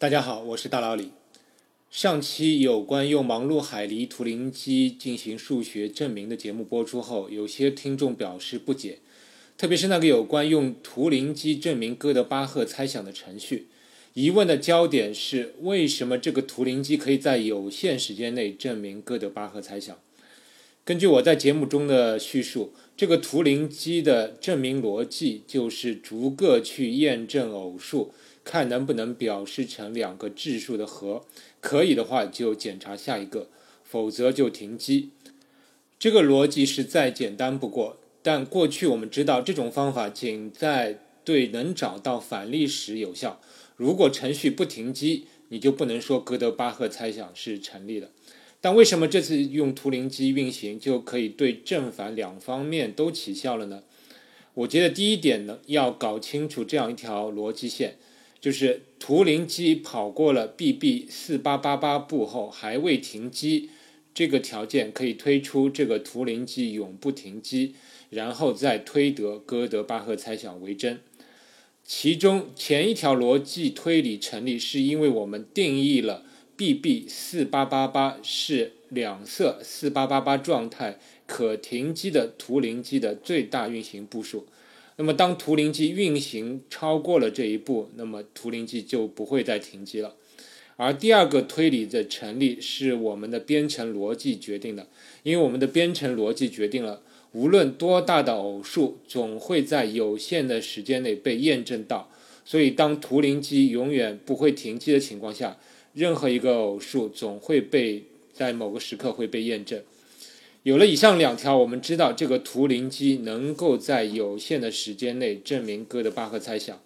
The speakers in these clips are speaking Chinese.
大家好，我是大老李。上期有关用忙碌海狸图灵机进行数学证明的节目播出后，有些听众表示不解，特别是那个有关用图灵机证明哥德巴赫猜想的程序。疑问的焦点是：为什么这个图灵机可以在有限时间内证明哥德巴赫猜想？根据我在节目中的叙述，这个图灵机的证明逻辑就是逐个去验证偶数，看能不能表示成两个质数的和，可以的话就检查下一个，否则就停机。这个逻辑是再简单不过，但过去我们知道这种方法仅在对能找到反例时有效。如果程序不停机，你就不能说哥德巴赫猜想是成立的。但为什么这次用图灵机运行就可以对正反两方面都起效了呢？我觉得第一点呢，要搞清楚这样一条逻辑线，就是图灵机跑过了 BB 四八八八步后还未停机，这个条件可以推出这个图灵机永不停机，然后再推得哥德巴赫猜想为真。其中前一条逻辑推理成立，是因为我们定义了 BB 四八八八是两色四八八八状态可停机的图灵机的最大运行步数。那么，当图灵机运行超过了这一步，那么图灵机就不会再停机了。而第二个推理的成立是我们的编程逻辑决定的，因为我们的编程逻辑决定了。无论多大的偶数，总会在有限的时间内被验证到。所以，当图灵机永远不会停机的情况下，任何一个偶数总会被在某个时刻会被验证。有了以上两条，我们知道这个图灵机能够在有限的时间内证明哥德巴赫猜想。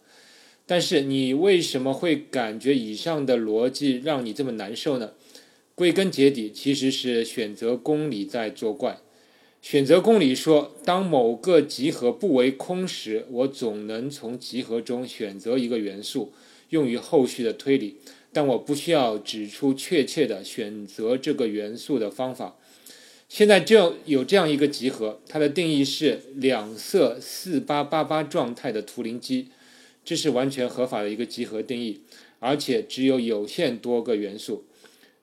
但是，你为什么会感觉以上的逻辑让你这么难受呢？归根结底，其实是选择公理在作怪。选择公理说，当某个集合不为空时，我总能从集合中选择一个元素，用于后续的推理，但我不需要指出确切的选择这个元素的方法。现在就有这样一个集合，它的定义是两色四八八八状态的图灵机，这是完全合法的一个集合定义，而且只有有限多个元素。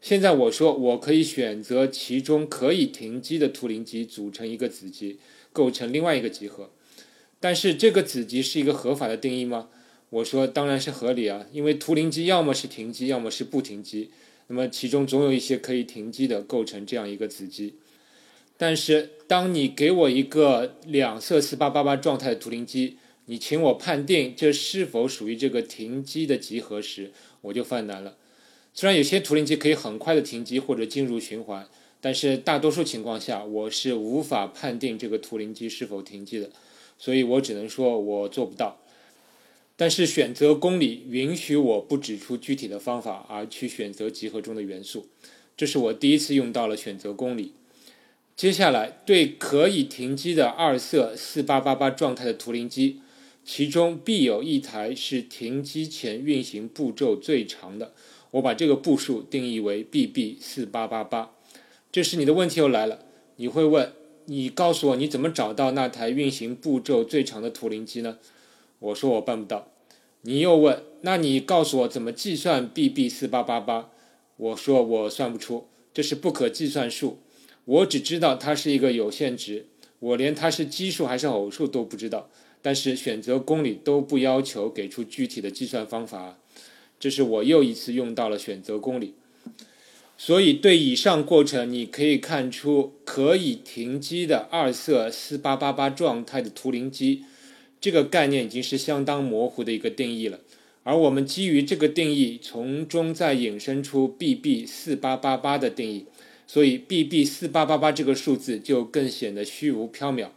现在我说，我可以选择其中可以停机的图灵机组成一个子集，构成另外一个集合。但是这个子集是一个合法的定义吗？我说当然是合理啊，因为图灵机要么是停机，要么是不停机。那么其中总有一些可以停机的，构成这样一个子集。但是当你给我一个两色四八八八状态的图灵机，你请我判定这是否属于这个停机的集合时，我就犯难了。虽然有些图灵机可以很快的停机或者进入循环，但是大多数情况下我是无法判定这个图灵机是否停机的，所以我只能说我做不到。但是选择公理允许我不指出具体的方法，而去选择集合中的元素，这是我第一次用到了选择公理。接下来对可以停机的二色四八八八状态的图灵机，其中必有一台是停机前运行步骤最长的。我把这个步数定义为 BB 四八八八，这时你的问题又来了，你会问，你告诉我你怎么找到那台运行步骤最长的图灵机呢？我说我办不到。你又问，那你告诉我怎么计算 BB 四八八八？我说我算不出，这是不可计算数，我只知道它是一个有限值，我连它是奇数还是偶数都不知道。但是选择公理都不要求给出具体的计算方法。这是我又一次用到了选择公理，所以对以上过程，你可以看出可以停机的二色四八八八状态的图灵机，这个概念已经是相当模糊的一个定义了。而我们基于这个定义，从中再引申出 BB 四八八八的定义，所以 BB 四八八八这个数字就更显得虚无缥缈，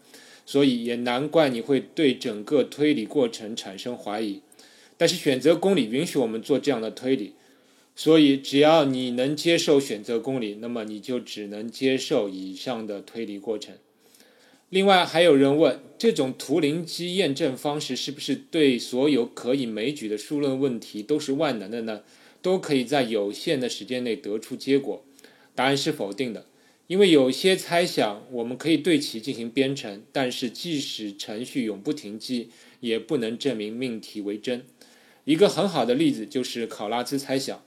所以也难怪你会对整个推理过程产生怀疑。但是选择公理允许我们做这样的推理，所以只要你能接受选择公理，那么你就只能接受以上的推理过程。另外还有人问，这种图灵机验证方式是不是对所有可以枚举的数论问题都是万能的呢？都可以在有限的时间内得出结果？答案是否定的，因为有些猜想我们可以对其进行编程，但是即使程序永不停机，也不能证明命题为真。一个很好的例子就是考拉兹猜想。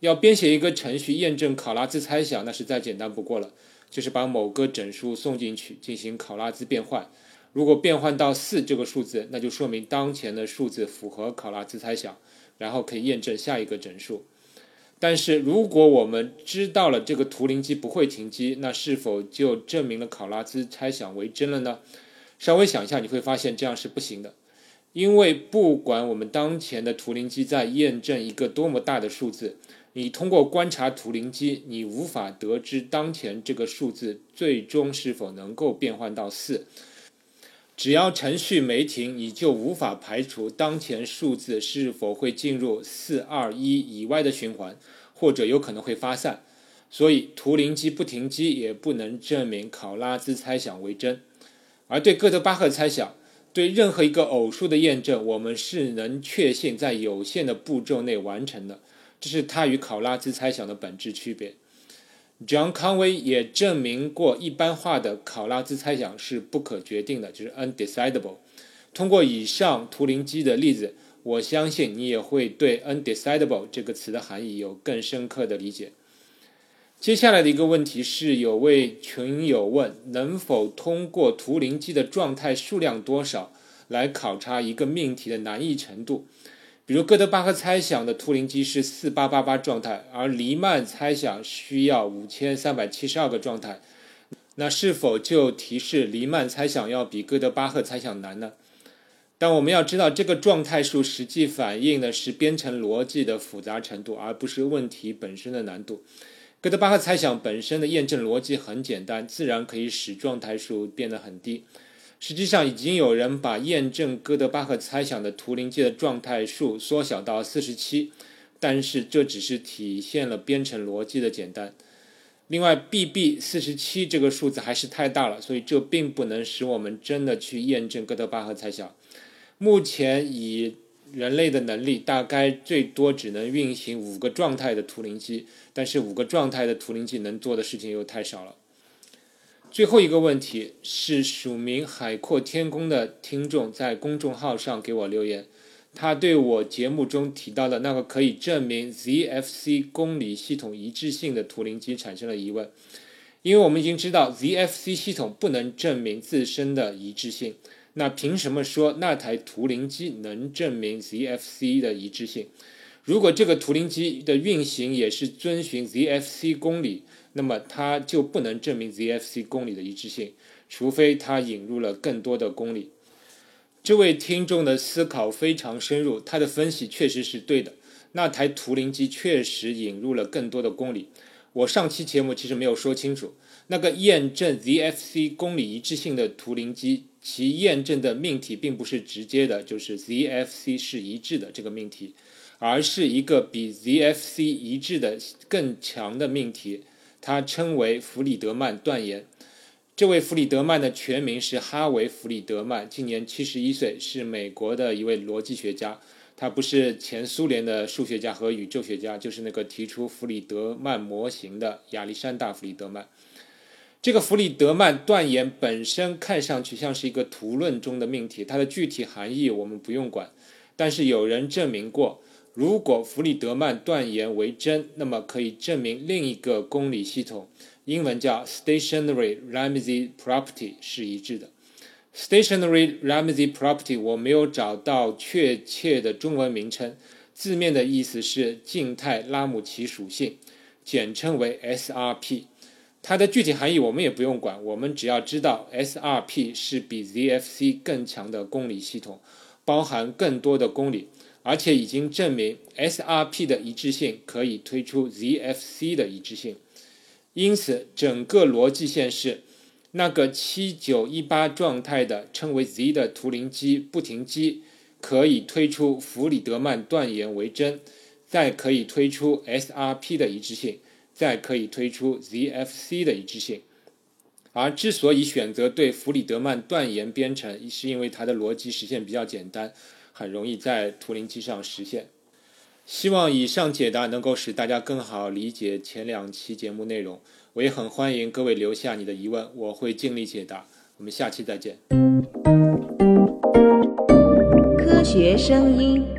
要编写一个程序验证考拉兹猜想，那是再简单不过了，就是把某个整数送进去进行考拉兹变换。如果变换到四这个数字，那就说明当前的数字符合考拉兹猜想，然后可以验证下一个整数。但是如果我们知道了这个图灵机不会停机，那是否就证明了考拉兹猜想为真了呢？稍微想一下，你会发现这样是不行的，因为不管我们当前的图灵机在验证一个多么大的数字。你通过观察图灵机，你无法得知当前这个数字最终是否能够变换到四。只要程序没停，你就无法排除当前数字是否会进入四二一以外的循环，或者有可能会发散。所以图灵机不停机也不能证明考拉兹猜想为真。而对哥德巴赫猜想，对任何一个偶数的验证，我们是能确信在有限的步骤内完成的。这是它与考拉兹猜想的本质区别。John Conway 也证明过一般化的考拉兹猜想是不可决定的，就是 undecidable。通过以上图灵机的例子，我相信你也会对 undecidable 这个词的含义有更深刻的理解。接下来的一个问题是，有位群友问：能否通过图灵机的状态数量多少来考察一个命题的难易程度？比如哥德巴赫猜想的图灵机是四八八八状态，而黎曼猜想需要五千三百七十二个状态，那是否就提示黎曼猜想要比哥德巴赫猜想难呢？但我们要知道，这个状态数实际反映的是编程逻辑的复杂程度，而不是问题本身的难度。哥德巴赫猜想本身的验证逻辑很简单，自然可以使状态数变得很低。实际上，已经有人把验证哥德巴赫猜想的图灵机的状态数缩小到四十七，但是这只是体现了编程逻辑的简单。另外，BB 四十七这个数字还是太大了，所以这并不能使我们真的去验证哥德巴赫猜想。目前以人类的能力，大概最多只能运行五个状态的图灵机，但是五个状态的图灵机能做的事情又太少了。最后一个问题是署名“海阔天空”的听众在公众号上给我留言，他对我节目中提到的那个可以证明 ZFC 公理系统一致性的图灵机产生了疑问，因为我们已经知道 ZFC 系统不能证明自身的一致性，那凭什么说那台图灵机能证明 ZFC 的一致性？如果这个图灵机的运行也是遵循 ZFC 公理？那么它就不能证明 ZFC 公理的一致性，除非它引入了更多的公理。这位听众的思考非常深入，他的分析确实是对的。那台图灵机确实引入了更多的公理。我上期节目其实没有说清楚，那个验证 ZFC 公理一致性的图灵机，其验证的命题并不是直接的，就是 ZFC 是一致的这个命题，而是一个比 ZFC 一致的更强的命题。他称为弗里德曼断言。这位弗里德曼的全名是哈维·弗里德曼，今年七十一岁，是美国的一位逻辑学家。他不是前苏联的数学家和宇宙学家，就是那个提出弗里德曼模型的亚历山大·弗里德曼。这个弗里德曼断言本身看上去像是一个图论中的命题，它的具体含义我们不用管。但是有人证明过。如果弗里德曼断言为真，那么可以证明另一个公理系统，英文叫 stationary Ramsey property 是一致的。stationary Ramsey property 我没有找到确切的中文名称，字面的意思是静态拉姆齐属性，简称为 SRP。它的具体含义我们也不用管，我们只要知道 SRP 是比 ZFC 更强的公理系统，包含更多的公理。而且已经证明 SRP 的一致性可以推出 ZFC 的一致性，因此整个逻辑线是那个七九一八状态的称为 Z 的图灵机不停机，可以推出弗里德曼断言为真，再可以推出 SRP 的一致性，再可以推出 ZFC 的一致性。而之所以选择对弗里德曼断言编程，是因为它的逻辑实现比较简单。很容易在图灵机上实现。希望以上解答能够使大家更好理解前两期节目内容。我也很欢迎各位留下你的疑问，我会尽力解答。我们下期再见。科学声音。